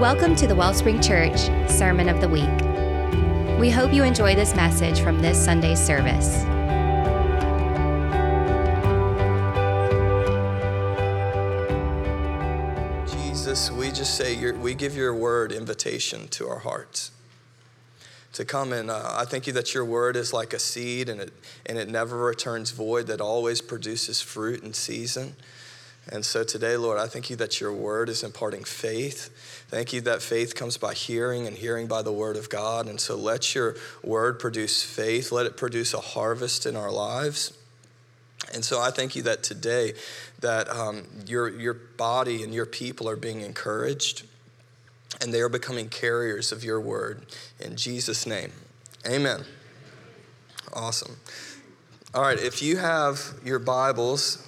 Welcome to the Wellspring Church Sermon of the Week. We hope you enjoy this message from this Sunday's service. Jesus, we just say, your, we give your word invitation to our hearts to come and uh, I thank you that your word is like a seed and it, and it never returns void, that always produces fruit in season. And so today, Lord, I thank you that your word is imparting faith. Thank you that faith comes by hearing and hearing by the word of God. And so let your word produce faith, let it produce a harvest in our lives. And so I thank you that today that um, your, your body and your people are being encouraged and they are becoming carriers of your word. In Jesus' name, amen. Awesome. All right, if you have your Bibles,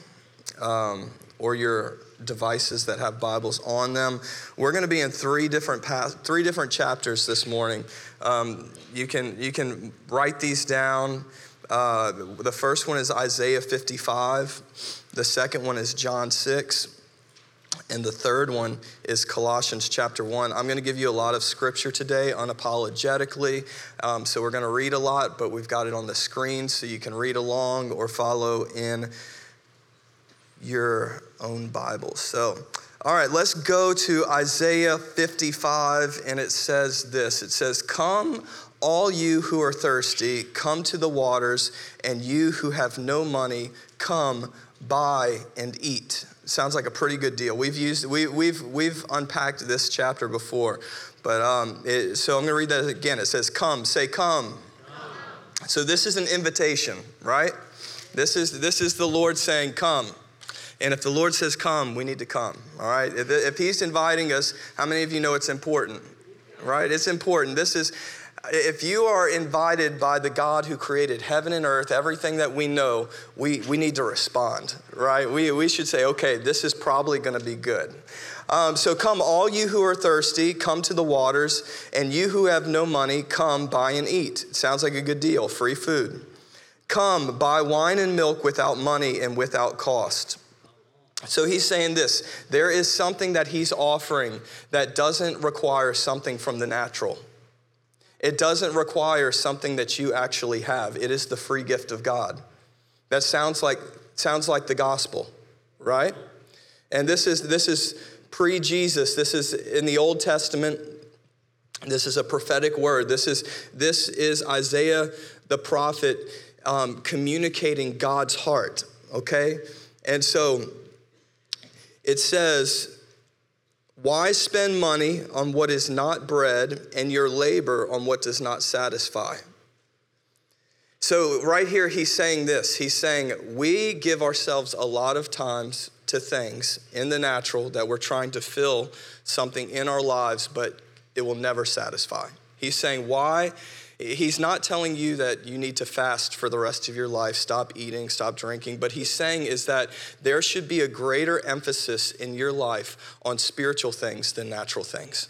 um, or your devices that have Bibles on them. We're going to be in three different three different chapters this morning. Um, you can you can write these down. Uh, the first one is Isaiah 55. The second one is John 6. And the third one is Colossians chapter 1. I'm going to give you a lot of scripture today, unapologetically. Um, so we're going to read a lot, but we've got it on the screen so you can read along or follow in your own Bible. So, all right, let's go to Isaiah 55, and it says this It says, Come, all you who are thirsty, come to the waters, and you who have no money, come, buy, and eat. Sounds like a pretty good deal. We've used, we, we've, we've unpacked this chapter before, but um, it, so I'm going to read that again. It says, Come, say, Come. come. So this is an invitation, right? This is, this is the Lord saying, Come. And if the Lord says come, we need to come, all right? If, if He's inviting us, how many of you know it's important, right? It's important. This is, if you are invited by the God who created heaven and earth, everything that we know, we, we need to respond, right? We, we should say, okay, this is probably going to be good. Um, so come, all you who are thirsty, come to the waters, and you who have no money, come buy and eat. It sounds like a good deal, free food. Come, buy wine and milk without money and without cost. So he's saying this there is something that he's offering that doesn't require something from the natural. It doesn't require something that you actually have. It is the free gift of God. That sounds like sounds like the gospel, right? And this is this is pre-Jesus. This is in the Old Testament. This is a prophetic word. This is this is Isaiah the prophet um, communicating God's heart. Okay, and so it says, Why spend money on what is not bread and your labor on what does not satisfy? So, right here, he's saying this. He's saying, We give ourselves a lot of times to things in the natural that we're trying to fill something in our lives, but it will never satisfy. He's saying, Why? He's not telling you that you need to fast for the rest of your life, stop eating, stop drinking, but he's saying is that there should be a greater emphasis in your life on spiritual things than natural things.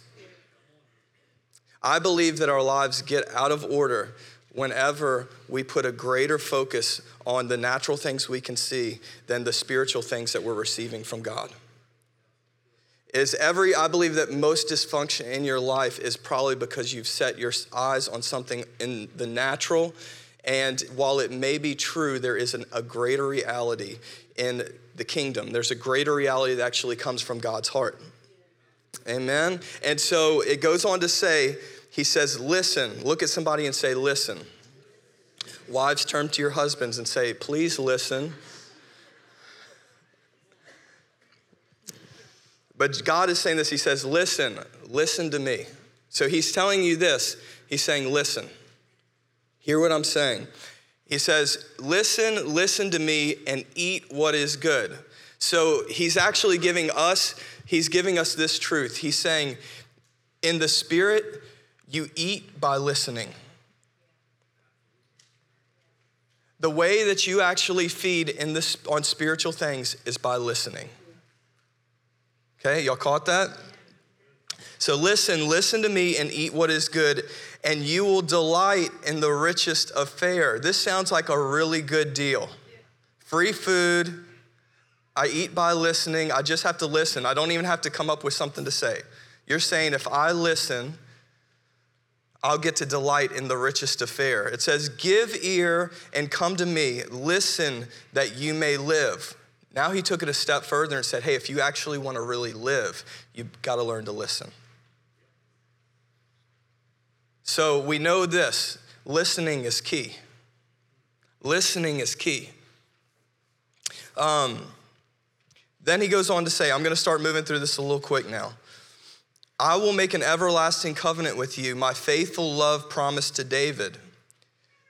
I believe that our lives get out of order whenever we put a greater focus on the natural things we can see than the spiritual things that we're receiving from God is every i believe that most dysfunction in your life is probably because you've set your eyes on something in the natural. And while it may be true there is an, a greater reality in the kingdom. There's a greater reality that actually comes from god's heart. Amen? And so it goes on to say he says listen. Look at somebody and say listen. Wives turn to your husbands and say please listen But God is saying this. He says, Listen, listen to me. So he's telling you this. He's saying, Listen, hear what I'm saying. He says, Listen, listen to me, and eat what is good. So he's actually giving us, he's giving us this truth. He's saying, In the spirit, you eat by listening. The way that you actually feed in this, on spiritual things is by listening. Okay, y'all caught that? So listen, listen to me and eat what is good, and you will delight in the richest of fare. This sounds like a really good deal. Free food. I eat by listening. I just have to listen. I don't even have to come up with something to say. You're saying, if I listen, I'll get to delight in the richest affair. It says, Give ear and come to me, listen that you may live. Now he took it a step further and said, Hey, if you actually want to really live, you've got to learn to listen. So we know this listening is key. Listening is key. Um, then he goes on to say, I'm going to start moving through this a little quick now. I will make an everlasting covenant with you, my faithful love promised to David.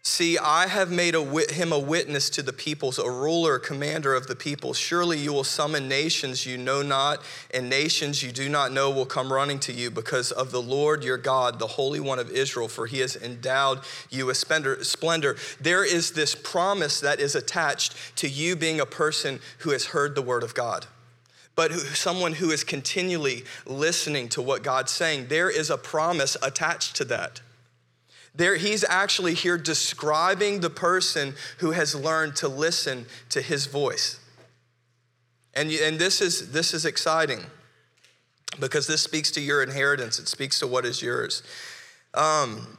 See, I have made a wit- him a witness to the peoples, a ruler, a commander of the people. Surely you will summon nations you know not, and nations you do not know will come running to you because of the Lord your God, the Holy One of Israel, for he has endowed you with splendor. There is this promise that is attached to you being a person who has heard the word of God but someone who is continually listening to what God's saying. There is a promise attached to that. There, he's actually here describing the person who has learned to listen to his voice. And, and this, is, this is exciting because this speaks to your inheritance, it speaks to what is yours. Um,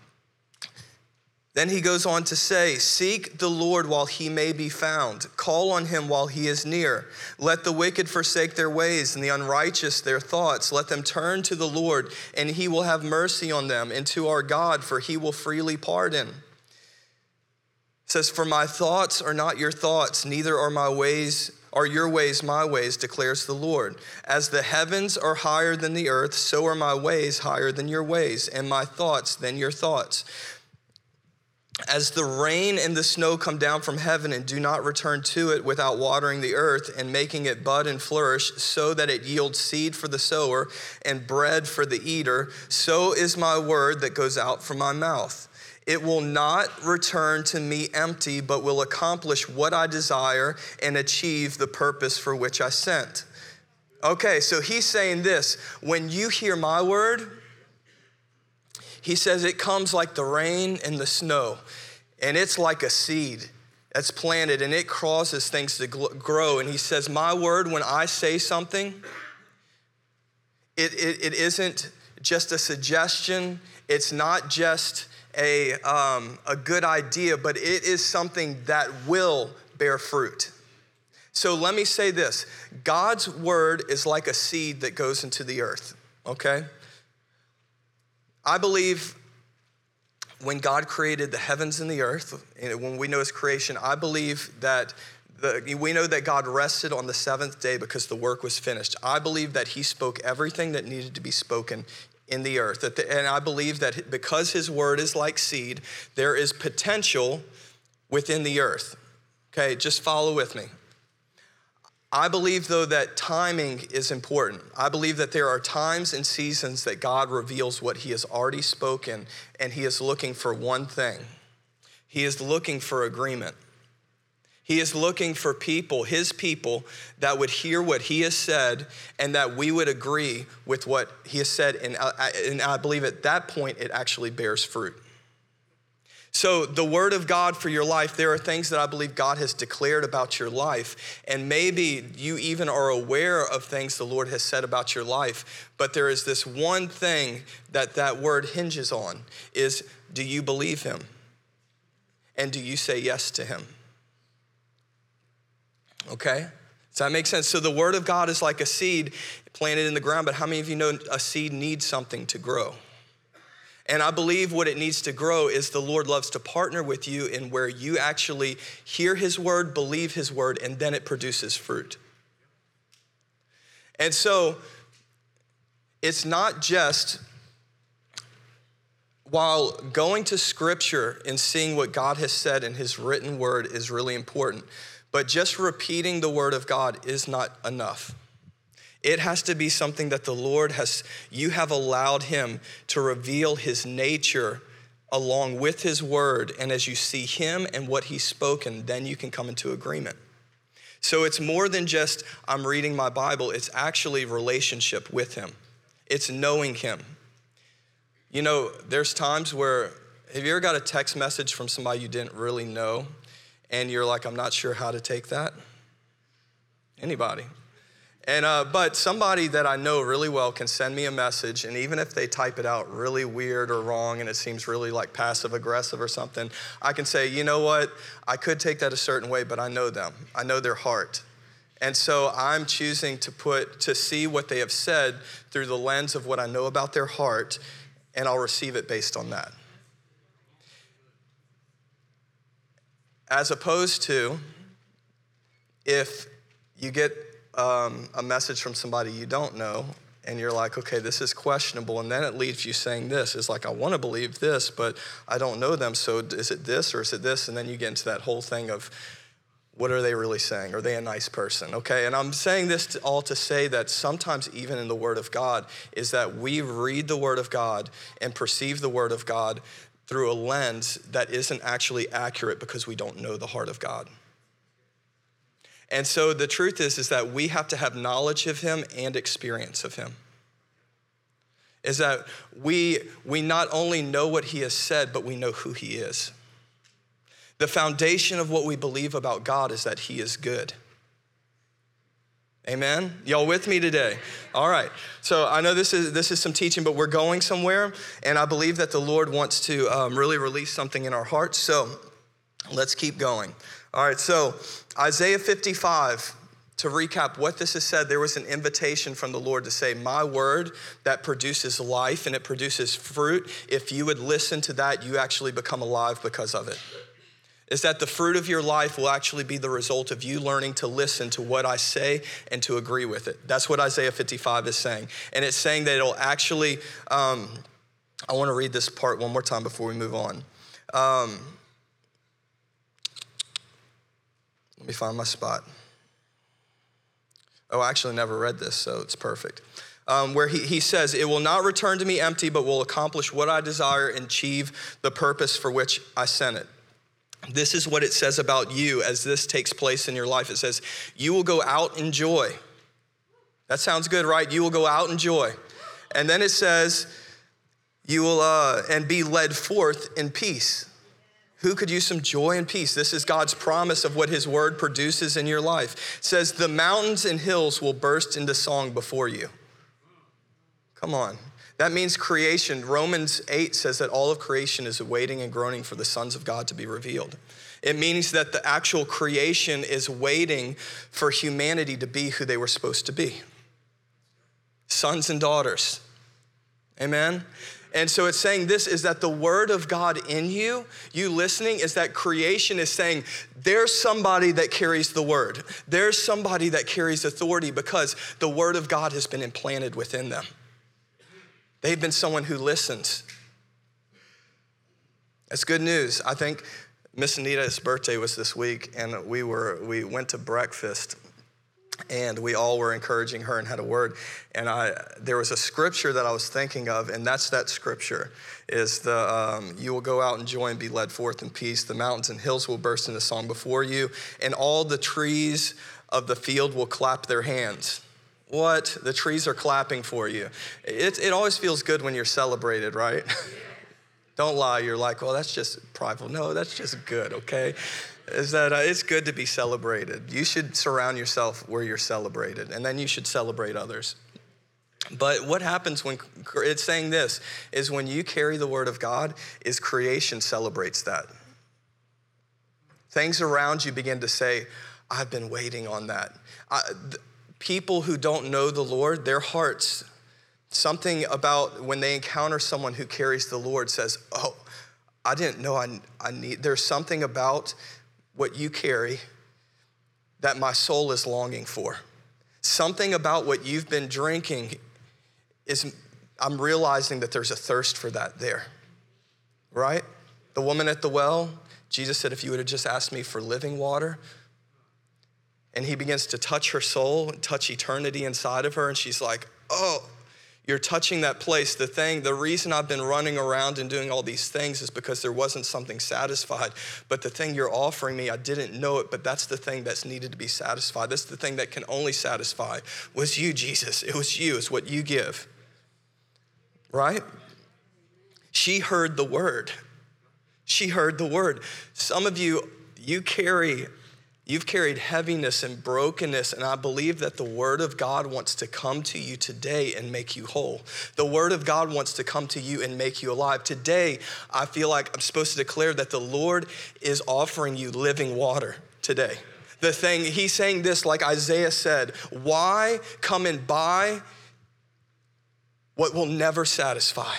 then he goes on to say, Seek the Lord while he may be found. Call on him while he is near. Let the wicked forsake their ways and the unrighteous their thoughts. Let them turn to the Lord, and he will have mercy on them, and to our God, for he will freely pardon. It says, For my thoughts are not your thoughts, neither are my ways are your ways my ways, declares the Lord. As the heavens are higher than the earth, so are my ways higher than your ways, and my thoughts than your thoughts. As the rain and the snow come down from heaven and do not return to it without watering the earth and making it bud and flourish, so that it yields seed for the sower and bread for the eater, so is my word that goes out from my mouth. It will not return to me empty, but will accomplish what I desire and achieve the purpose for which I sent. Okay, so he's saying this when you hear my word, he says it comes like the rain and the snow, and it's like a seed that's planted and it causes things to grow. And he says, My word, when I say something, it, it, it isn't just a suggestion, it's not just a, um, a good idea, but it is something that will bear fruit. So let me say this God's word is like a seed that goes into the earth, okay? I believe when God created the heavens and the earth, and when we know his creation, I believe that the, we know that God rested on the seventh day because the work was finished. I believe that he spoke everything that needed to be spoken in the earth. and I believe that because his word is like seed, there is potential within the earth. Okay, just follow with me. I believe, though, that timing is important. I believe that there are times and seasons that God reveals what He has already spoken, and He is looking for one thing He is looking for agreement. He is looking for people, His people, that would hear what He has said and that we would agree with what He has said. And uh, I, and I believe at that point it actually bears fruit. So, the word of God for your life, there are things that I believe God has declared about your life. And maybe you even are aware of things the Lord has said about your life. But there is this one thing that that word hinges on is do you believe him? And do you say yes to him? Okay? Does that make sense? So, the word of God is like a seed planted in the ground, but how many of you know a seed needs something to grow? And I believe what it needs to grow is the Lord loves to partner with you in where you actually hear His word, believe His word, and then it produces fruit. And so it's not just while going to scripture and seeing what God has said in His written word is really important, but just repeating the word of God is not enough. It has to be something that the Lord has, you have allowed Him to reveal His nature along with His word. And as you see Him and what He's spoken, then you can come into agreement. So it's more than just, I'm reading my Bible, it's actually relationship with Him, it's knowing Him. You know, there's times where, have you ever got a text message from somebody you didn't really know, and you're like, I'm not sure how to take that? Anybody? And, uh, but somebody that I know really well can send me a message, and even if they type it out really weird or wrong and it seems really like passive aggressive or something, I can say, you know what? I could take that a certain way, but I know them. I know their heart. And so I'm choosing to put, to see what they have said through the lens of what I know about their heart, and I'll receive it based on that. As opposed to if you get um, a message from somebody you don't know and you're like, okay, this is questionable. And then it leaves you saying this. It's like, I want to believe this, but I don't know them. So is it this or is it this? And then you get into that whole thing of what are they really saying? Are they a nice person? Okay, and I'm saying this all to say that sometimes, even in the Word of God, is that we read the Word of God and perceive the Word of God through a lens that isn't actually accurate because we don't know the heart of God. And so the truth is, is that we have to have knowledge of him and experience of him. Is that we, we not only know what he has said, but we know who he is. The foundation of what we believe about God is that he is good. Amen. Y'all with me today? All right. So I know this is this is some teaching, but we're going somewhere, and I believe that the Lord wants to um, really release something in our hearts. So let's keep going. All right. So Isaiah 55, to recap what this has said, there was an invitation from the Lord to say, My word that produces life and it produces fruit, if you would listen to that, you actually become alive because of it. Is that the fruit of your life will actually be the result of you learning to listen to what I say and to agree with it. That's what Isaiah 55 is saying. And it's saying that it'll actually, um, I want to read this part one more time before we move on. Um, Let me find my spot. Oh, I actually never read this, so it's perfect. Um, where he, he says, It will not return to me empty, but will accomplish what I desire and achieve the purpose for which I sent it. This is what it says about you as this takes place in your life. It says, You will go out in joy. That sounds good, right? You will go out in joy. And then it says, You will, uh, and be led forth in peace. Who could use some joy and peace? This is God's promise of what His word produces in your life. It says, The mountains and hills will burst into song before you. Come on. That means creation. Romans 8 says that all of creation is waiting and groaning for the sons of God to be revealed. It means that the actual creation is waiting for humanity to be who they were supposed to be sons and daughters. Amen? And so it's saying this is that the word of God in you, you listening, is that creation is saying, there's somebody that carries the word. There's somebody that carries authority because the word of God has been implanted within them. They've been someone who listens. That's good news. I think Miss Anita's birthday was this week, and we were we went to breakfast and we all were encouraging her and had a word. And i there was a scripture that i was thinking of and that's that scripture is the um, you will go out and joy and be led forth in peace. The mountains and hills will burst into song before you and all the trees of the field will clap their hands. What? The trees are clapping for you. It, it always feels good when you're celebrated right? Don't lie. You're like well that's just prideful. No that's just good okay is that uh, it's good to be celebrated. You should surround yourself where you're celebrated, and then you should celebrate others. But what happens when it's saying this is when you carry the word of God, is creation celebrates that. Things around you begin to say, I've been waiting on that. I, th- people who don't know the Lord, their hearts, something about when they encounter someone who carries the Lord says, Oh, I didn't know I, I need, there's something about what you carry that my soul is longing for. Something about what you've been drinking is, I'm realizing that there's a thirst for that there, right? The woman at the well, Jesus said, if you would have just asked me for living water, and he begins to touch her soul, and touch eternity inside of her, and she's like, oh, you're touching that place. The thing, the reason I've been running around and doing all these things is because there wasn't something satisfied. But the thing you're offering me, I didn't know it, but that's the thing that's needed to be satisfied. That's the thing that can only satisfy was you, Jesus. It was you, it's what you give. Right? She heard the word. She heard the word. Some of you, you carry You've carried heaviness and brokenness, and I believe that the Word of God wants to come to you today and make you whole. The Word of God wants to come to you and make you alive. Today, I feel like I'm supposed to declare that the Lord is offering you living water today. The thing, He's saying this like Isaiah said why come and buy what will never satisfy?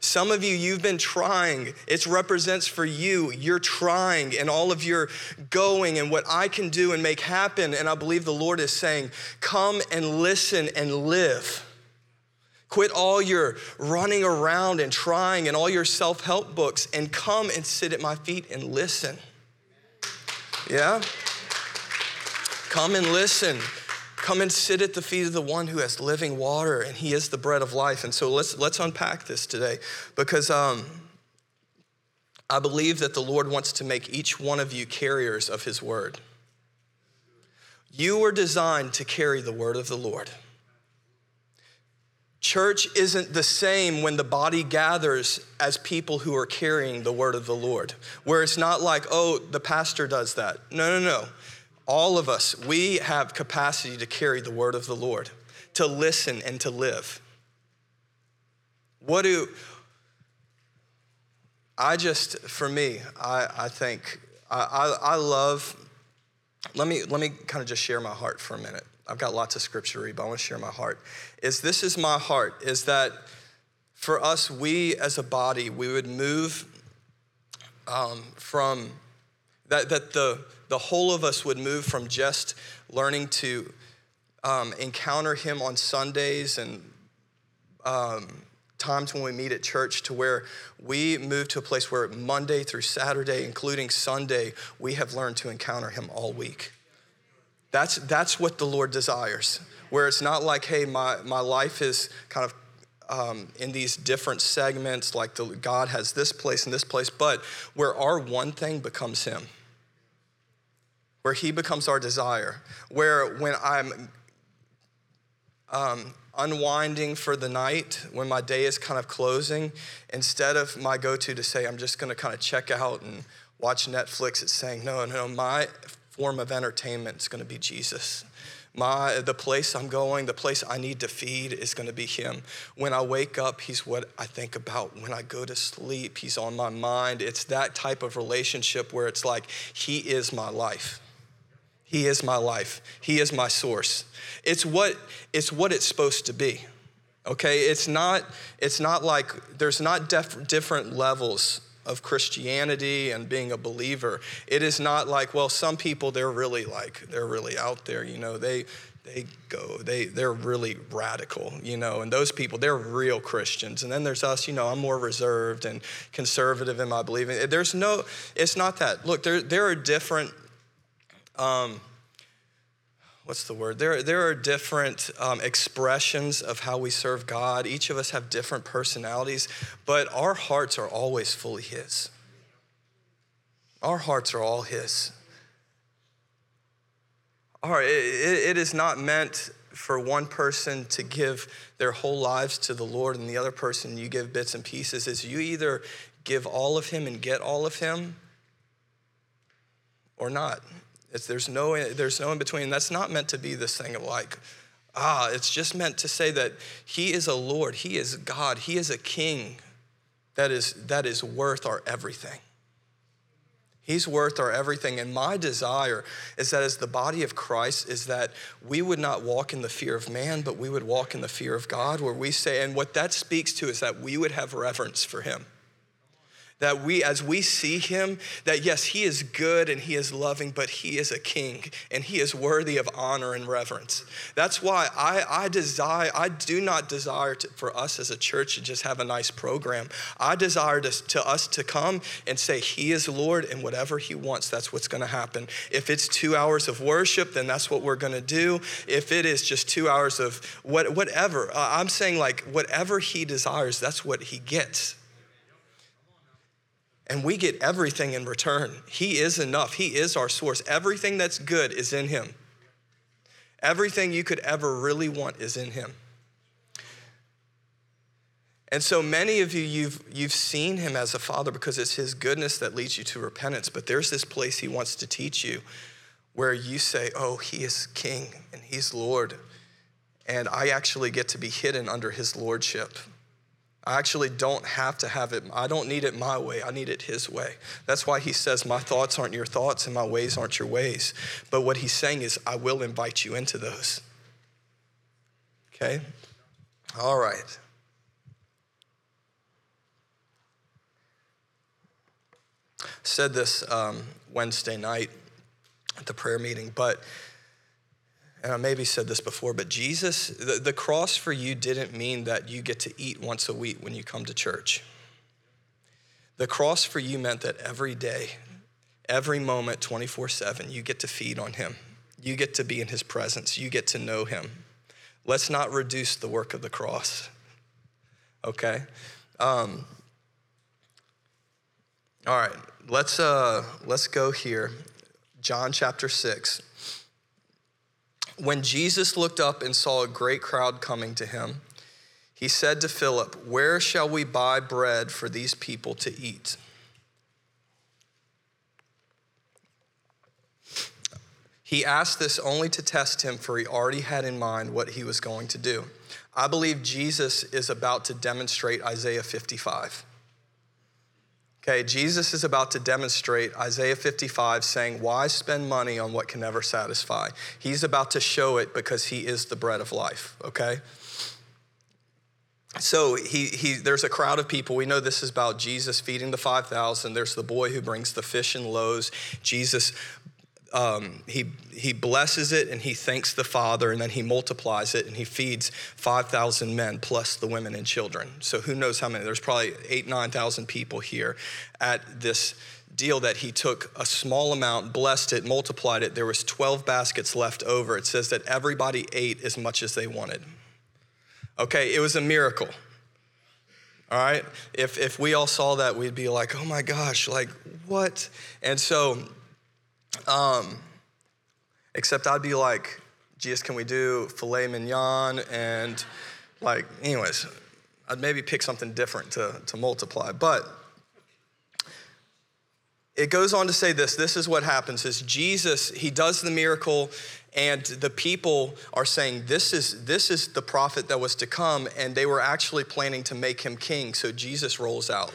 Some of you, you've been trying. It represents for you. You're trying and all of your going and what I can do and make happen. And I believe the Lord is saying, come and listen and live. Quit all your running around and trying and all your self help books and come and sit at my feet and listen. Yeah? Come and listen. Come and sit at the feet of the one who has living water, and he is the bread of life. And so let's, let's unpack this today because um, I believe that the Lord wants to make each one of you carriers of his word. You were designed to carry the word of the Lord. Church isn't the same when the body gathers as people who are carrying the word of the Lord, where it's not like, oh, the pastor does that. No, no, no all of us, we have capacity to carry the word of the Lord, to listen and to live. What do I just, for me, I, I think, I, I, I love, let me, let me kind of just share my heart for a minute. I've got lots of scripture to read, but I want to share my heart. Is this is my heart, is that for us, we as a body, we would move um, from that, that the, the whole of us would move from just learning to um, encounter Him on Sundays and um, times when we meet at church to where we move to a place where Monday through Saturday, including Sunday, we have learned to encounter Him all week. That's, that's what the Lord desires, where it's not like, hey, my, my life is kind of um, in these different segments, like the, God has this place and this place, but where our one thing becomes Him where He becomes our desire, where when I'm um, unwinding for the night, when my day is kind of closing, instead of my go to to say, I'm just going to kind of check out and watch Netflix, it's saying, no, no, my form of entertainment is going to be Jesus. My, the place I'm going, the place I need to feed is going to be Him. When I wake up, He's what I think about. When I go to sleep, He's on my mind. It's that type of relationship where it's like He is my life. He is my life. He is my source. It's what it's what it's supposed to be. Okay? It's not it's not like there's not def- different levels of Christianity and being a believer. It is not like, well, some people they're really like they're really out there, you know. They they go they they're really radical you know and those people they're real christians and then there's us you know i'm more reserved and conservative in my believing there's no it's not that look there there are different um, what's the word? There, there are different um, expressions of how we serve God. Each of us have different personalities, but our hearts are always fully His. Our hearts are all His. All right, it, it is not meant for one person to give their whole lives to the Lord and the other person you give bits and pieces. Is you either give all of Him and get all of Him or not. It's, there's, no, there's no in between. That's not meant to be this thing of like, ah, it's just meant to say that He is a Lord, He is God, He is a King that is, that is worth our everything. He's worth our everything. And my desire is that as the body of Christ, is that we would not walk in the fear of man, but we would walk in the fear of God, where we say, and what that speaks to is that we would have reverence for him that we, as we see him, that yes, he is good and he is loving, but he is a king and he is worthy of honor and reverence. That's why I, I desire, I do not desire to, for us as a church to just have a nice program. I desire to, to us to come and say, He is Lord, and whatever He wants, that's what's gonna happen. If it's two hours of worship, then that's what we're gonna do. If it is just two hours of what, whatever, uh, I'm saying like whatever He desires, that's what He gets and we get everything in return. He is enough. He is our source. Everything that's good is in Him. Everything you could ever really want is in Him. And so many of you, you've, you've seen Him as a father because it's His goodness that leads you to repentance. But there's this place He wants to teach you where you say, Oh, he is king and he's Lord. And I actually get to be hidden under his lordship. I actually don't have to have it. I don't need it my way. I need it his way. That's why he says, My thoughts aren't your thoughts and my ways aren't your ways. But what he's saying is, I will invite you into those. Okay? All right. Said this um, Wednesday night at the prayer meeting, but, and I maybe said this before, but Jesus, the, the cross for you didn't mean that you get to eat once a week when you come to church. The cross for you meant that every day, every moment, 24 7, you get to feed on Him. You get to be in His presence. You get to know Him. Let's not reduce the work of the cross, okay? Um, all right, let's, uh, let's go here. John chapter 6. When Jesus looked up and saw a great crowd coming to him, he said to Philip, Where shall we buy bread for these people to eat? He asked this only to test him, for he already had in mind what he was going to do. I believe Jesus is about to demonstrate Isaiah 55. Okay, Jesus is about to demonstrate Isaiah 55, saying, Why spend money on what can never satisfy? He's about to show it because he is the bread of life, okay? So he, he, there's a crowd of people. We know this is about Jesus feeding the 5,000. There's the boy who brings the fish and loaves. Jesus um, he, he blesses it and he thanks the Father, and then he multiplies it and he feeds 5,000 men plus the women and children. So who knows how many? There's probably eight, 9,000 people here at this deal that he took a small amount, blessed it, multiplied it. There was 12 baskets left over. It says that everybody ate as much as they wanted. Okay, it was a miracle. All right? If, if we all saw that, we'd be like, oh my gosh, like what? And so um, except I'd be like, geez, can we do filet mignon? And like, anyways, I'd maybe pick something different to, to multiply. But it goes on to say this this is what happens is jesus he does the miracle and the people are saying this is this is the prophet that was to come and they were actually planning to make him king so jesus rolls out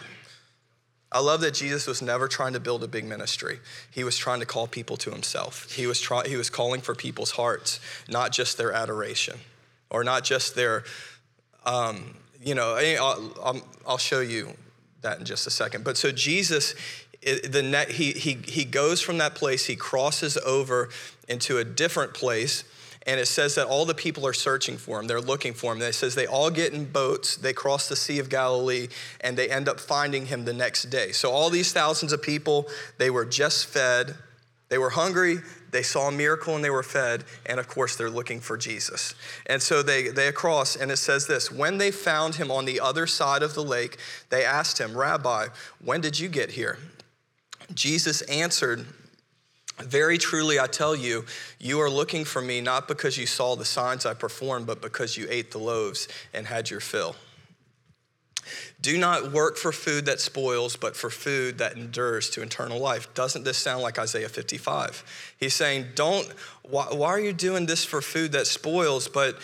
I love that Jesus was never trying to build a big ministry. He was trying to call people to himself. He was, try, he was calling for people's hearts, not just their adoration or not just their, um, you know, I'll, I'll show you that in just a second. But so Jesus, the net, he, he, he goes from that place, he crosses over into a different place and it says that all the people are searching for him. They're looking for him. And it says they all get in boats, they cross the Sea of Galilee, and they end up finding him the next day. So, all these thousands of people, they were just fed. They were hungry, they saw a miracle and they were fed, and of course they're looking for Jesus. And so they, they cross, and it says this When they found him on the other side of the lake, they asked him, Rabbi, when did you get here? Jesus answered, very truly, I tell you, you are looking for me not because you saw the signs I performed, but because you ate the loaves and had your fill. Do not work for food that spoils, but for food that endures to eternal life. Doesn't this sound like Isaiah 55? He's saying, Don't, why, why are you doing this for food that spoils, but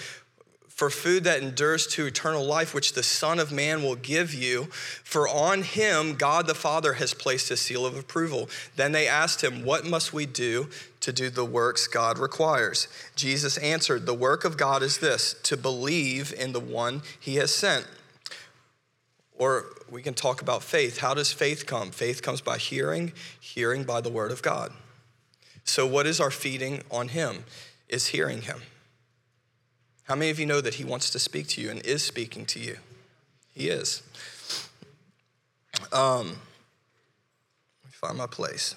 for food that endures to eternal life, which the Son of Man will give you. For on him God the Father has placed his seal of approval. Then they asked him, What must we do to do the works God requires? Jesus answered, The work of God is this to believe in the one he has sent. Or we can talk about faith. How does faith come? Faith comes by hearing, hearing by the word of God. So, what is our feeding on him? Is hearing him. How many of you know that He wants to speak to you and is speaking to you? He is. Um, let me find my place.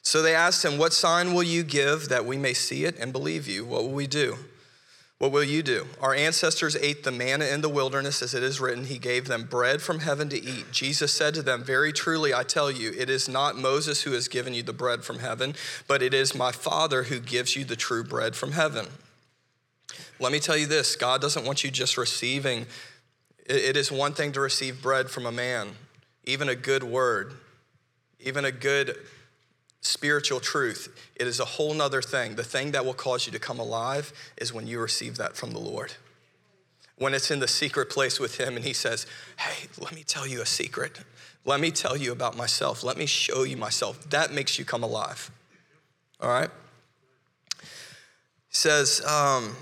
So they asked him, What sign will you give that we may see it and believe you? What will we do? What will you do? Our ancestors ate the manna in the wilderness, as it is written, He gave them bread from heaven to eat. Jesus said to them, Very truly, I tell you, it is not Moses who has given you the bread from heaven, but it is my Father who gives you the true bread from heaven. Let me tell you this God doesn't want you just receiving, it is one thing to receive bread from a man, even a good word, even a good spiritual truth, it is a whole nother thing. The thing that will cause you to come alive is when you receive that from the Lord. When it's in the secret place with Him and He says, Hey, let me tell you a secret. Let me tell you about myself. Let me show you myself. That makes you come alive. All right? He says, um,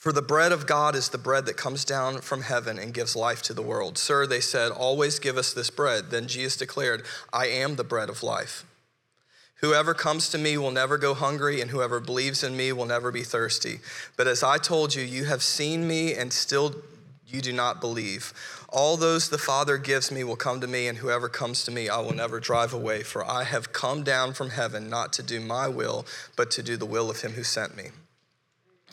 for the bread of God is the bread that comes down from heaven and gives life to the world. Sir, they said, always give us this bread. Then Jesus declared, I am the bread of life. Whoever comes to me will never go hungry, and whoever believes in me will never be thirsty. But as I told you, you have seen me, and still you do not believe. All those the Father gives me will come to me, and whoever comes to me I will never drive away. For I have come down from heaven not to do my will, but to do the will of him who sent me.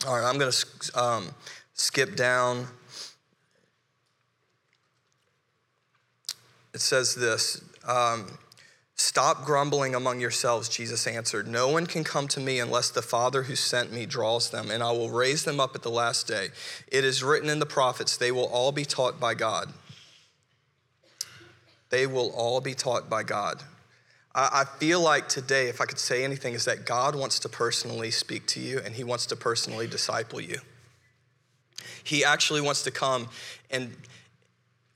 All right, I'm going to um, skip down. It says this um, Stop grumbling among yourselves, Jesus answered. No one can come to me unless the Father who sent me draws them, and I will raise them up at the last day. It is written in the prophets, they will all be taught by God. They will all be taught by God. I feel like today, if I could say anything, is that God wants to personally speak to you and He wants to personally disciple you. He actually wants to come and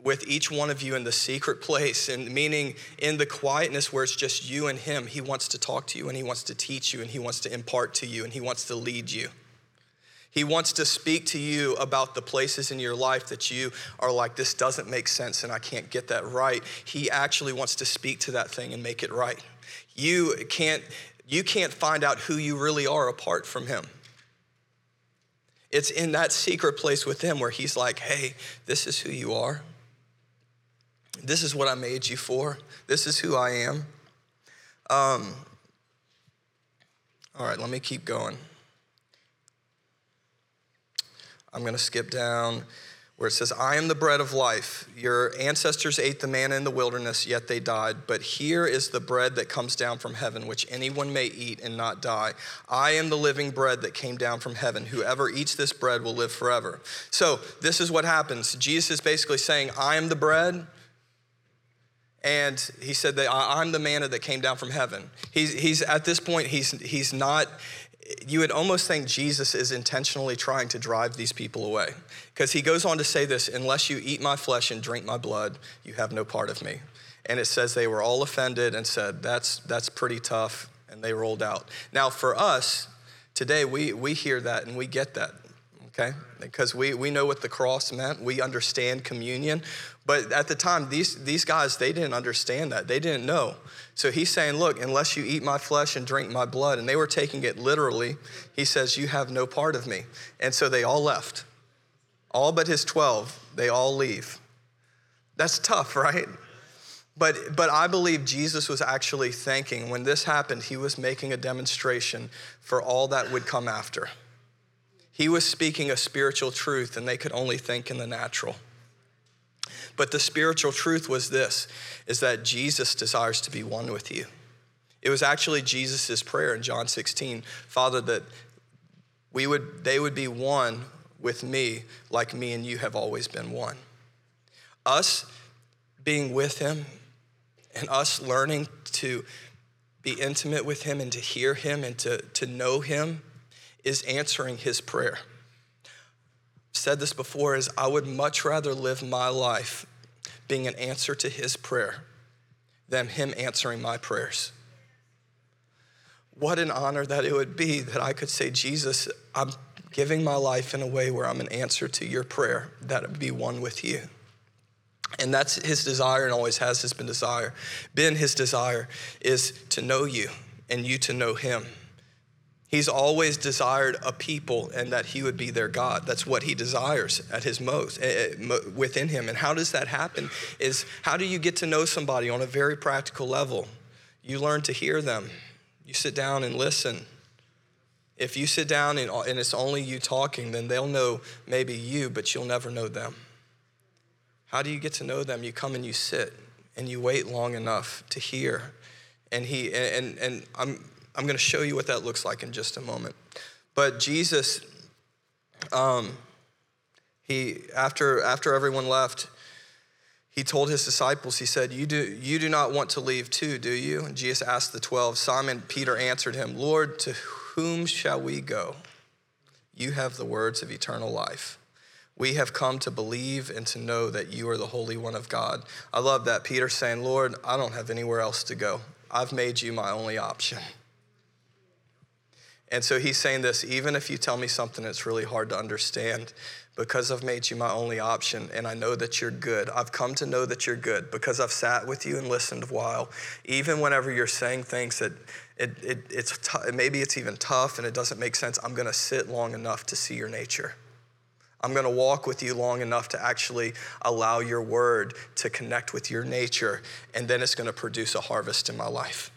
with each one of you in the secret place, and meaning in the quietness where it's just you and Him, He wants to talk to you and He wants to teach you and He wants to impart to you and He wants to lead you. He wants to speak to you about the places in your life that you are like, this doesn't make sense and I can't get that right. He actually wants to speak to that thing and make it right. You can't, you can't find out who you really are apart from Him. It's in that secret place with Him where He's like, hey, this is who you are. This is what I made you for. This is who I am. Um, all right, let me keep going. I'm going to skip down where it says, I am the bread of life. Your ancestors ate the manna in the wilderness, yet they died. But here is the bread that comes down from heaven, which anyone may eat and not die. I am the living bread that came down from heaven. Whoever eats this bread will live forever. So, this is what happens. Jesus is basically saying, I am the bread. And he said that I'm the manna that came down from heaven. He's, he's at this point, he's, he's not you would almost think Jesus is intentionally trying to drive these people away. Because he goes on to say this unless you eat my flesh and drink my blood, you have no part of me. And it says they were all offended and said, that's, that's pretty tough. And they rolled out. Now, for us, today, we, we hear that and we get that, okay? Because we, we know what the cross meant. We understand communion. But at the time, these, these guys, they didn't understand that. They didn't know. So he's saying, Look, unless you eat my flesh and drink my blood, and they were taking it literally, he says, You have no part of me. And so they all left. All but his 12, they all leave. That's tough, right? But, but I believe Jesus was actually thinking when this happened, he was making a demonstration for all that would come after. He was speaking a spiritual truth, and they could only think in the natural. But the spiritual truth was this is that Jesus desires to be one with you. It was actually Jesus' prayer in John 16, Father, that we would, they would be one with me like me and you have always been one. Us being with him and us learning to be intimate with him and to hear him and to, to know him is answering his prayer said this before is I would much rather live my life being an answer to his prayer than him answering my prayers. What an honor that it would be that I could say, Jesus, I'm giving my life in a way where I'm an answer to your prayer, that it would be one with you. And that's his desire and always has his been desire. Been his desire is to know you and you to know him. He's always desired a people and that he would be their God. That's what he desires at his most uh, within him. And how does that happen? Is how do you get to know somebody on a very practical level? You learn to hear them. You sit down and listen. If you sit down and, and it's only you talking, then they'll know maybe you, but you'll never know them. How do you get to know them? You come and you sit and you wait long enough to hear. And he and and I'm I'm going to show you what that looks like in just a moment. But Jesus, um, he after after everyone left, he told his disciples, he said, you do, you do not want to leave too, do you? And Jesus asked the 12. Simon Peter answered him, Lord, to whom shall we go? You have the words of eternal life. We have come to believe and to know that you are the Holy One of God. I love that. Peter saying, Lord, I don't have anywhere else to go. I've made you my only option. And so he's saying this even if you tell me something that's really hard to understand, because I've made you my only option and I know that you're good. I've come to know that you're good because I've sat with you and listened a while. Even whenever you're saying things that it, it, it's t- maybe it's even tough and it doesn't make sense, I'm going to sit long enough to see your nature. I'm going to walk with you long enough to actually allow your word to connect with your nature, and then it's going to produce a harvest in my life.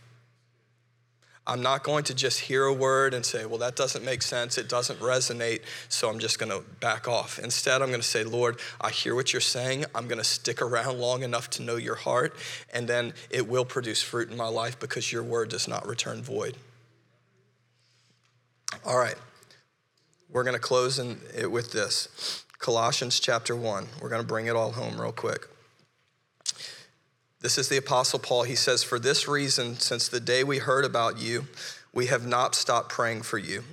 I'm not going to just hear a word and say, well, that doesn't make sense. It doesn't resonate. So I'm just going to back off. Instead, I'm going to say, Lord, I hear what you're saying. I'm going to stick around long enough to know your heart. And then it will produce fruit in my life because your word does not return void. All right. We're going to close in it with this Colossians chapter 1. We're going to bring it all home real quick. This is the Apostle Paul. He says, For this reason, since the day we heard about you, we have not stopped praying for you.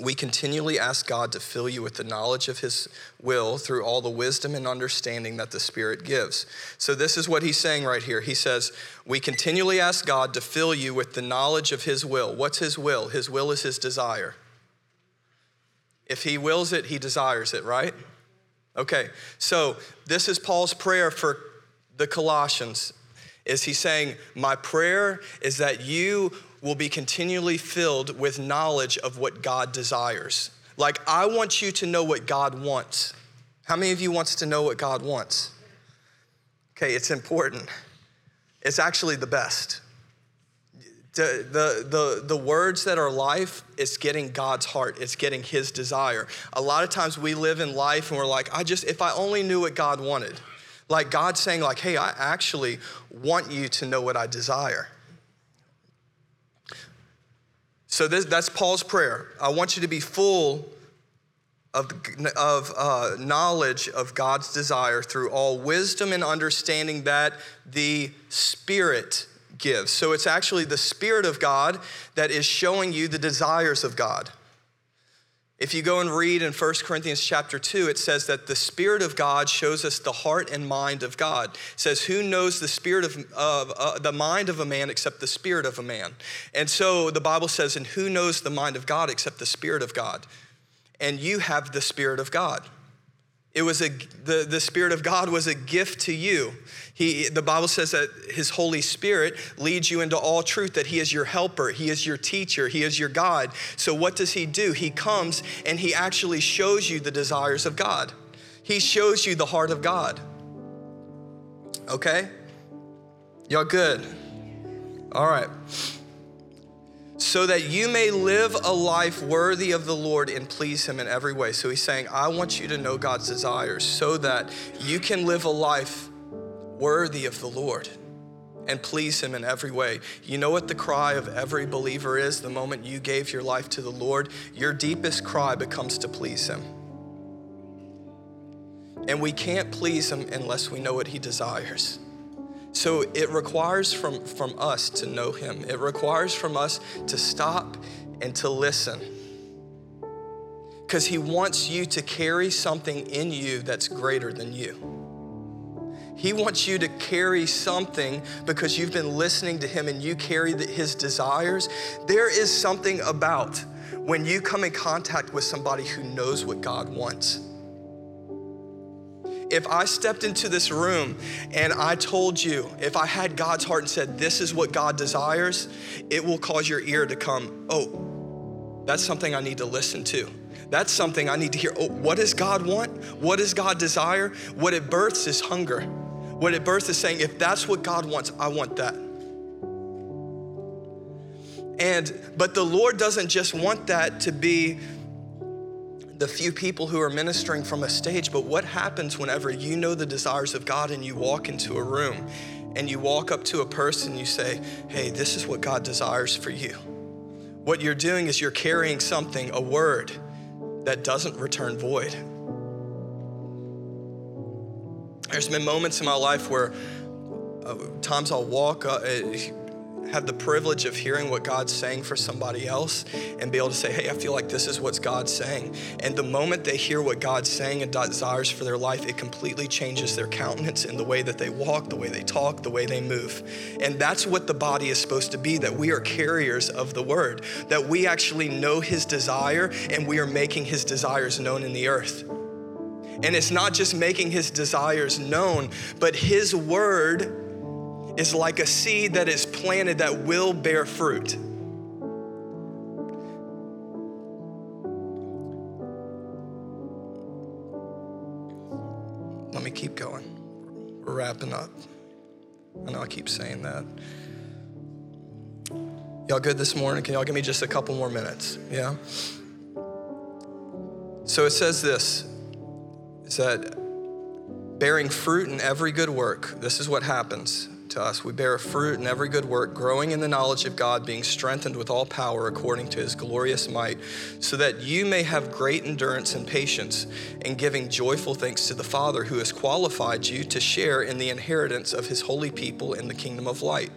We continually ask God to fill you with the knowledge of His will through all the wisdom and understanding that the Spirit gives. So, this is what he's saying right here. He says, We continually ask God to fill you with the knowledge of His will. What's His will? His will is His desire. If He wills it, He desires it, right? Okay, so this is Paul's prayer for the Colossians is he's saying, My prayer is that you will be continually filled with knowledge of what God desires. Like, I want you to know what God wants. How many of you wants to know what God wants? Okay, it's important. It's actually the best. The, the, the, the words that are life, it's getting God's heart, it's getting His desire. A lot of times we live in life and we're like, I just, if I only knew what God wanted. Like God saying, like, hey, I actually want you to know what I desire. So this, that's Paul's prayer. I want you to be full of, of uh, knowledge of God's desire through all wisdom and understanding that the Spirit gives. So it's actually the Spirit of God that is showing you the desires of God. If you go and read in 1 Corinthians chapter 2, it says that the Spirit of God shows us the heart and mind of God. It says, Who knows the spirit of, uh, the mind of a man except the spirit of a man? And so the Bible says, And who knows the mind of God except the Spirit of God? And you have the Spirit of God. It was a, the, the Spirit of God was a gift to you. He, the Bible says that His Holy Spirit leads you into all truth, that He is your helper, He is your teacher, He is your God. So, what does He do? He comes and He actually shows you the desires of God, He shows you the heart of God. Okay? Y'all good? All right so that you may live a life worthy of the Lord and please Him in every way. So He's saying, I want you to know God's desires so that you can live a life worthy of the Lord and please Him in every way. You know what the cry of every believer is the moment you gave your life to the Lord? Your deepest cry becomes to please Him. And we can't please Him unless we know what He desires. So it requires from, from us to know Him, it requires from us to stop and to listen. Because He wants you to carry something in you that's greater than you. He wants you to carry something because you've been listening to Him and you carry the, His desires. There is something about when you come in contact with somebody who knows what God wants if I stepped into this room and I told you, if I had God's heart and said, This is what God desires, it will cause your ear to come, Oh, that's something I need to listen to. That's something I need to hear. Oh, what does God want? What does God desire? What it births is hunger. What it births is saying, if that's what God wants, I want that. And, but the Lord doesn't just want that to be the few people who are ministering from a stage, but what happens whenever you know the desires of God and you walk into a room and you walk up to a person you say, Hey, this is what God desires for you. What you're doing is you're carrying something, a word that doesn't return void. There's been moments in my life where uh, times I'll walk, uh, have the privilege of hearing what God's saying for somebody else and be able to say, hey, I feel like this is what God's saying. And the moment they hear what God's saying and desires for their life, it completely changes their countenance in the way that they walk, the way they talk, the way they move. And that's what the body is supposed to be that we are carriers of the word, that we actually know his desire and we are making his desires known in the earth. And it's not just making his desires known, but his word is like a seed that is planted that will bear fruit. Let me keep going. We're wrapping up. I know I keep saying that. Y'all good this morning? Can y'all give me just a couple more minutes? Yeah? So it says this is that bearing fruit in every good work, this is what happens to us. We bear fruit in every good work, growing in the knowledge of God, being strengthened with all power according to his glorious might, so that you may have great endurance and patience, in giving joyful thanks to the Father who has qualified you to share in the inheritance of his holy people in the kingdom of light.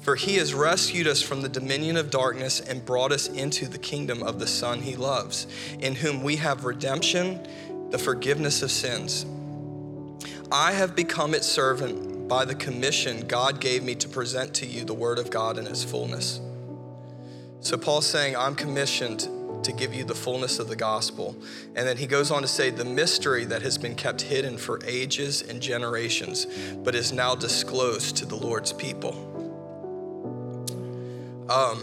For he has rescued us from the dominion of darkness and brought us into the kingdom of the Son he loves, in whom we have redemption, the forgiveness of sins. I have become its servant by the commission God gave me to present to you the Word of God in its fullness. So Paul's saying, I'm commissioned to give you the fullness of the gospel. And then he goes on to say, the mystery that has been kept hidden for ages and generations, but is now disclosed to the Lord's people. Um,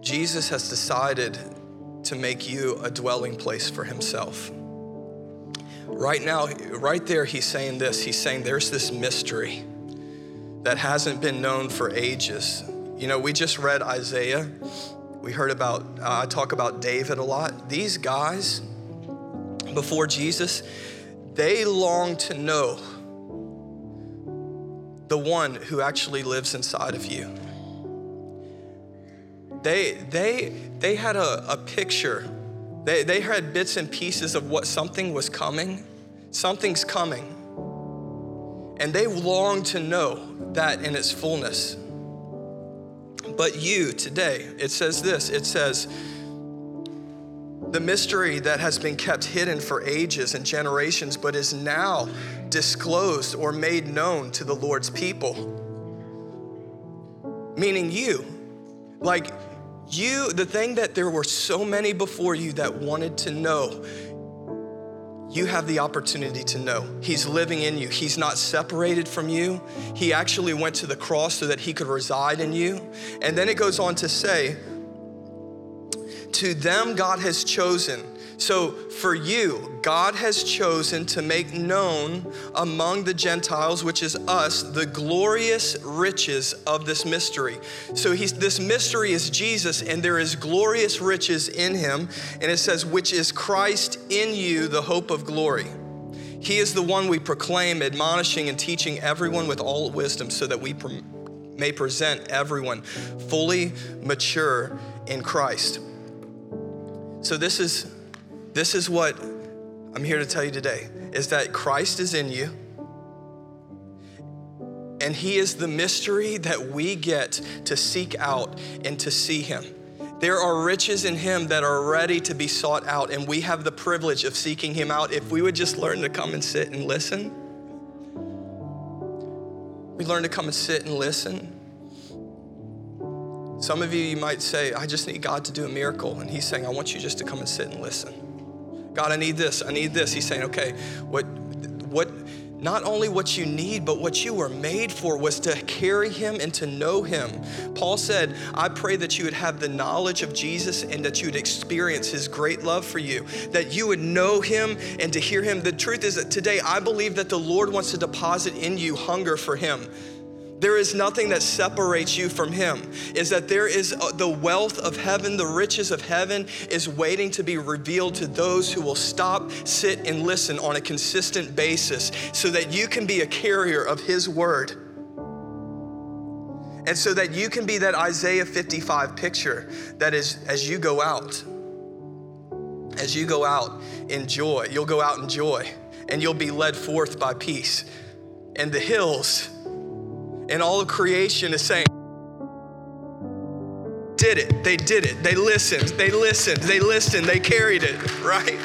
Jesus has decided to make you a dwelling place for himself. Right now, right there, he's saying this. He's saying there's this mystery that hasn't been known for ages. You know, we just read Isaiah. We heard about, uh, I talk about David a lot. These guys, before Jesus, they long to know the one who actually lives inside of you. They, they, they had a, a picture they, they had bits and pieces of what something was coming. Something's coming. And they longed to know that in its fullness. But you today, it says this it says, the mystery that has been kept hidden for ages and generations, but is now disclosed or made known to the Lord's people. Meaning you. Like, you, the thing that there were so many before you that wanted to know, you have the opportunity to know. He's living in you. He's not separated from you. He actually went to the cross so that he could reside in you. And then it goes on to say, To them God has chosen so, for you, God has chosen to make known among the Gentiles, which is us, the glorious riches of this mystery. So, he's, this mystery is Jesus, and there is glorious riches in him. And it says, which is Christ in you, the hope of glory. He is the one we proclaim, admonishing and teaching everyone with all wisdom, so that we may present everyone fully mature in Christ. So, this is this is what I'm here to tell you today is that Christ is in you. And he is the mystery that we get to seek out and to see him. There are riches in him that are ready to be sought out, and we have the privilege of seeking him out if we would just learn to come and sit and listen. We learn to come and sit and listen. Some of you, you might say, I just need God to do a miracle. And he's saying, I want you just to come and sit and listen. God, I need this, I need this. He's saying, okay, what, what, not only what you need, but what you were made for was to carry him and to know him. Paul said, I pray that you would have the knowledge of Jesus and that you would experience his great love for you, that you would know him and to hear him. The truth is that today I believe that the Lord wants to deposit in you hunger for him there is nothing that separates you from him is that there is uh, the wealth of heaven the riches of heaven is waiting to be revealed to those who will stop sit and listen on a consistent basis so that you can be a carrier of his word and so that you can be that Isaiah 55 picture that is as you go out as you go out in joy, you'll go out in joy and you'll be led forth by peace. And the hills and all of creation is saying, did it. They did it. They listened. They listened. They listened. They carried it, right?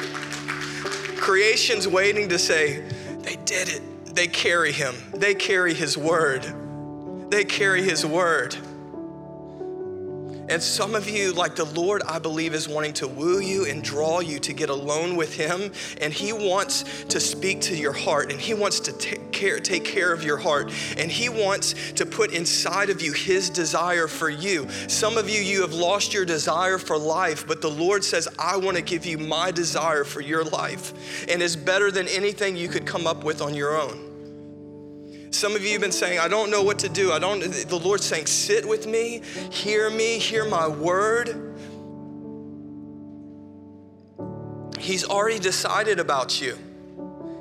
Creation's waiting to say, they did it. They carry him. They carry his word. They carry his word. And some of you, like the Lord, I believe, is wanting to woo you and draw you to get alone with Him. And He wants to speak to your heart and He wants to take care, take care of your heart. And He wants to put inside of you His desire for you. Some of you, you have lost your desire for life, but the Lord says, I want to give you my desire for your life. And it's better than anything you could come up with on your own. Some of you have been saying, I don't know what to do. I don't, the Lord's saying, sit with me, hear me, hear my word. He's already decided about you.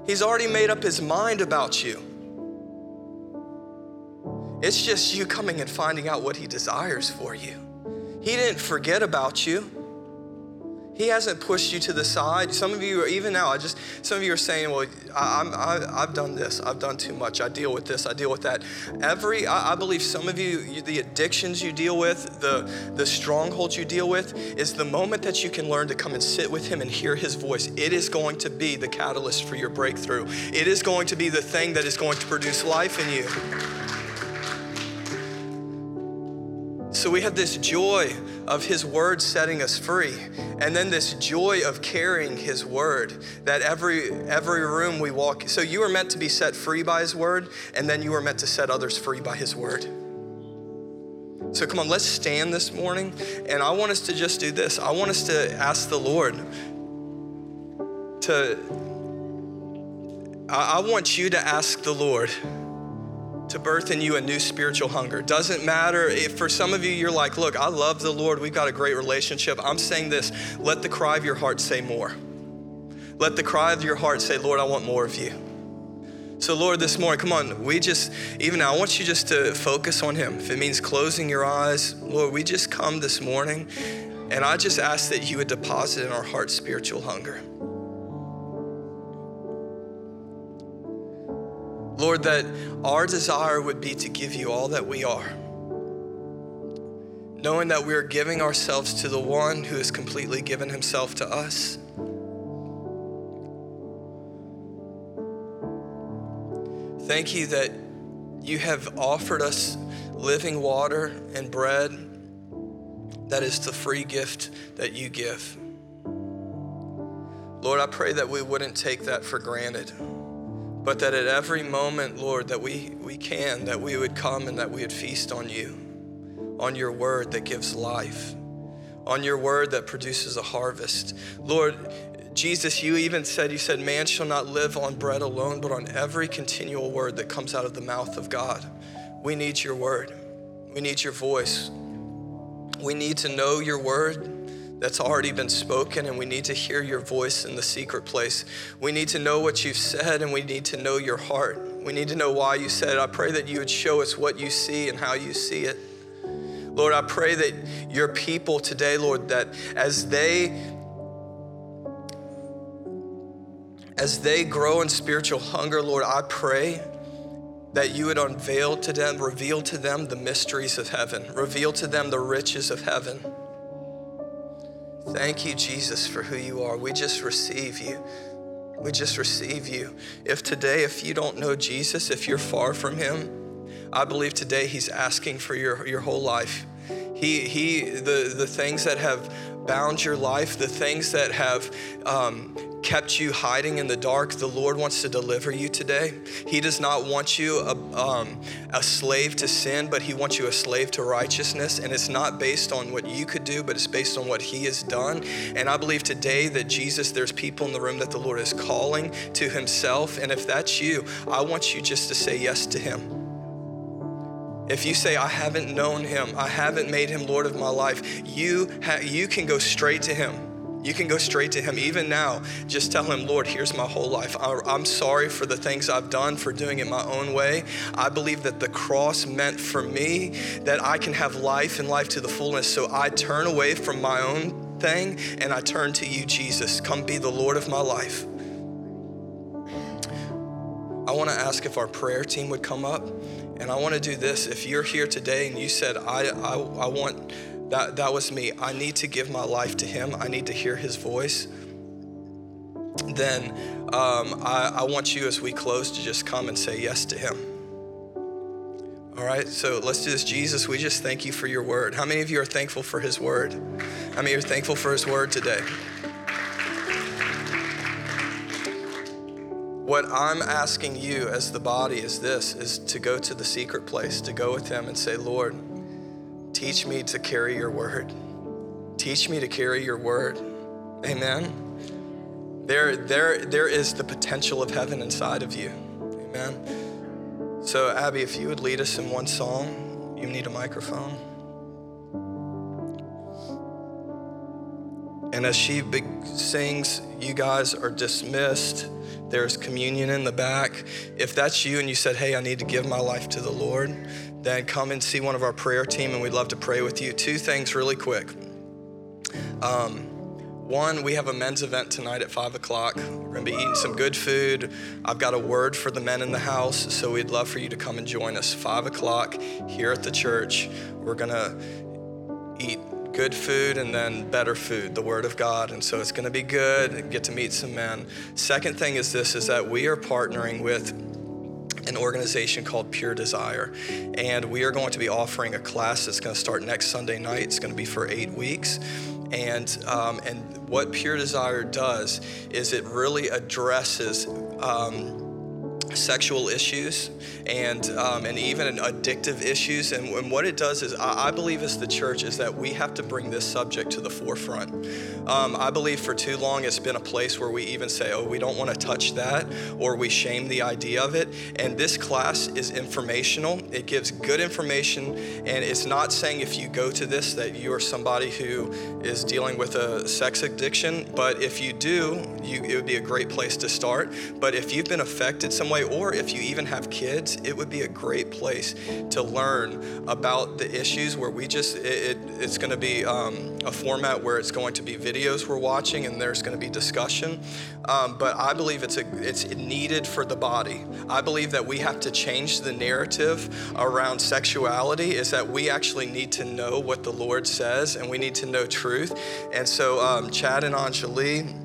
He's already made up his mind about you. It's just you coming and finding out what he desires for you. He didn't forget about you. He hasn't pushed you to the side. Some of you are even now. I just some of you are saying, "Well, I, am I, have done this. I've done too much. I deal with this. I deal with that." Every I, I believe some of you, you, the addictions you deal with, the the strongholds you deal with, is the moment that you can learn to come and sit with Him and hear His voice. It is going to be the catalyst for your breakthrough. It is going to be the thing that is going to produce life in you. So we have this joy of His Word setting us free, and then this joy of carrying His Word. That every every room we walk. So you are meant to be set free by His Word, and then you are meant to set others free by His Word. So come on, let's stand this morning, and I want us to just do this. I want us to ask the Lord to. I want you to ask the Lord to birth in you a new spiritual hunger. Doesn't matter if for some of you you're like, look, I love the Lord, we've got a great relationship. I'm saying this, let the cry of your heart say more. Let the cry of your heart say, Lord, I want more of you. So, Lord, this morning, come on, we just, even now, I want you just to focus on Him. If it means closing your eyes, Lord, we just come this morning, and I just ask that you would deposit in our hearts spiritual hunger. Lord, that our desire would be to give you all that we are. Knowing that we are giving ourselves to the one who has completely given himself to us. Thank you that you have offered us living water and bread that is the free gift that you give. Lord, I pray that we wouldn't take that for granted but that at every moment, Lord, that we, we can, that we would come and that we would feast on you, on your word that gives life, on your word that produces a harvest. Lord, Jesus, you even said, You said, man shall not live on bread alone, but on every continual word that comes out of the mouth of God. We need your word. We need your voice. We need to know your word that's already been spoken, and we need to hear your voice in the secret place. We need to know what you've said, and we need to know your heart. We need to know why you said it. I pray that you would show us what you see and how you see it. Lord, I pray that your people today, Lord, that as they as they grow in spiritual hunger, Lord, I pray that you would unveil to them, reveal to them the mysteries of heaven, reveal to them the riches of heaven. Thank you, Jesus, for who you are. We just receive you. We just receive you. If today, if you don't know Jesus, if you're far from him, I believe today he's asking for your, your whole life. He, he, the, the things that have bound your life, the things that have um, kept you hiding in the dark, the Lord wants to deliver you today. He does not want you a, um, a slave to sin, but He wants you a slave to righteousness. And it's not based on what you could do, but it's based on what He has done. And I believe today that Jesus, there's people in the room that the Lord is calling to Himself. And if that's you, I want you just to say yes to Him. If you say, I haven't known him, I haven't made him Lord of my life, you, ha- you can go straight to him. You can go straight to Him. Even now, just tell Him, Lord, here's my whole life. I'm sorry for the things I've done, for doing it my own way. I believe that the cross meant for me that I can have life and life to the fullness. So I turn away from my own thing, and I turn to you, Jesus. Come be the Lord of my life. I want to ask if our prayer team would come up. And I want to do this. If you're here today and you said, I, I, I want, that, that was me, I need to give my life to Him, I need to hear His voice, then um, I, I want you as we close to just come and say yes to Him. All right, so let's do this. Jesus, we just thank you for your word. How many of you are thankful for his word? How many are thankful for his word today? What I'm asking you as the body is this is to go to the secret place, to go with him and say, Lord, teach me to carry your word. Teach me to carry your word. Amen. There, there, there is the potential of heaven inside of you. Amen. So, Abby, if you would lead us in one song, you need a microphone. And as she sings, you guys are dismissed. There's communion in the back. If that's you and you said, Hey, I need to give my life to the Lord, then come and see one of our prayer team and we'd love to pray with you. Two things really quick. Um, one, we have a men's event tonight at five o'clock. We're gonna be eating some good food. I've got a word for the men in the house, so we'd love for you to come and join us. Five o'clock here at the church. We're gonna eat good food and then better food, the Word of God. And so it's gonna be good get to meet some men. Second thing is this is that we are partnering with an organization called Pure Desire. And we are going to be offering a class that's going to start next Sunday night. It's going to be for eight weeks. And, um, and what Pure Desire does is it really addresses um, sexual issues and um, and even addictive issues. And, and, what it does is, I, I, believe as the church is that we have to bring this subject to the forefront. Um, I believe for too long it's been a place where we even say, oh, we don't want to touch that, or we shame the idea of it. And this class is informational. It gives good information, and it's not saying if you go to this that you are somebody who is dealing with a sex addiction. But if you do, you, it would be a great place to start. But if you've been affected some way, or if you even have kids, it would be a great place to learn about the issues where we just, it, it, it's going to be um, a format where it's going to be videos we're watching and there's going to be discussion. Um, but I believe it's, a, it's needed for the body. I believe that we have to change the narrative around sexuality, is that we actually need to know what the Lord says and we need to know truth. And so, um, Chad and Anjali,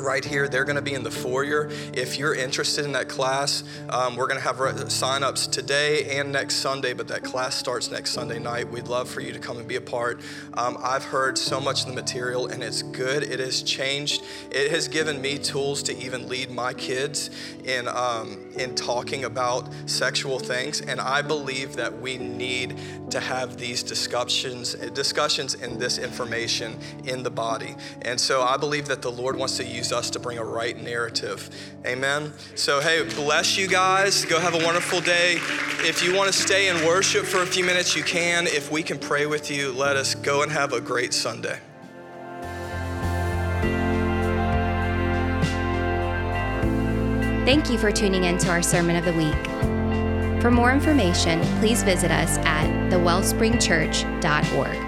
right here. They're going to be in the foyer. If you're interested in that class, um, we're going to have sign-ups today and next Sunday, but that class starts next Sunday night. We'd love for you to come and be a part. Um, I've heard so much of the material, and it's good. It has changed. It has given me tools to even lead my kids in um, in talking about sexual things, and I believe that we need to have these discussions discussions and this information in the body. And so I believe that the Lord wants to use us to bring a right narrative. Amen. So, hey, bless you guys. Go have a wonderful day. If you want to stay and worship for a few minutes, you can. If we can pray with you, let us go and have a great Sunday. Thank you for tuning in to our Sermon of the Week. For more information, please visit us at thewellspringchurch.org.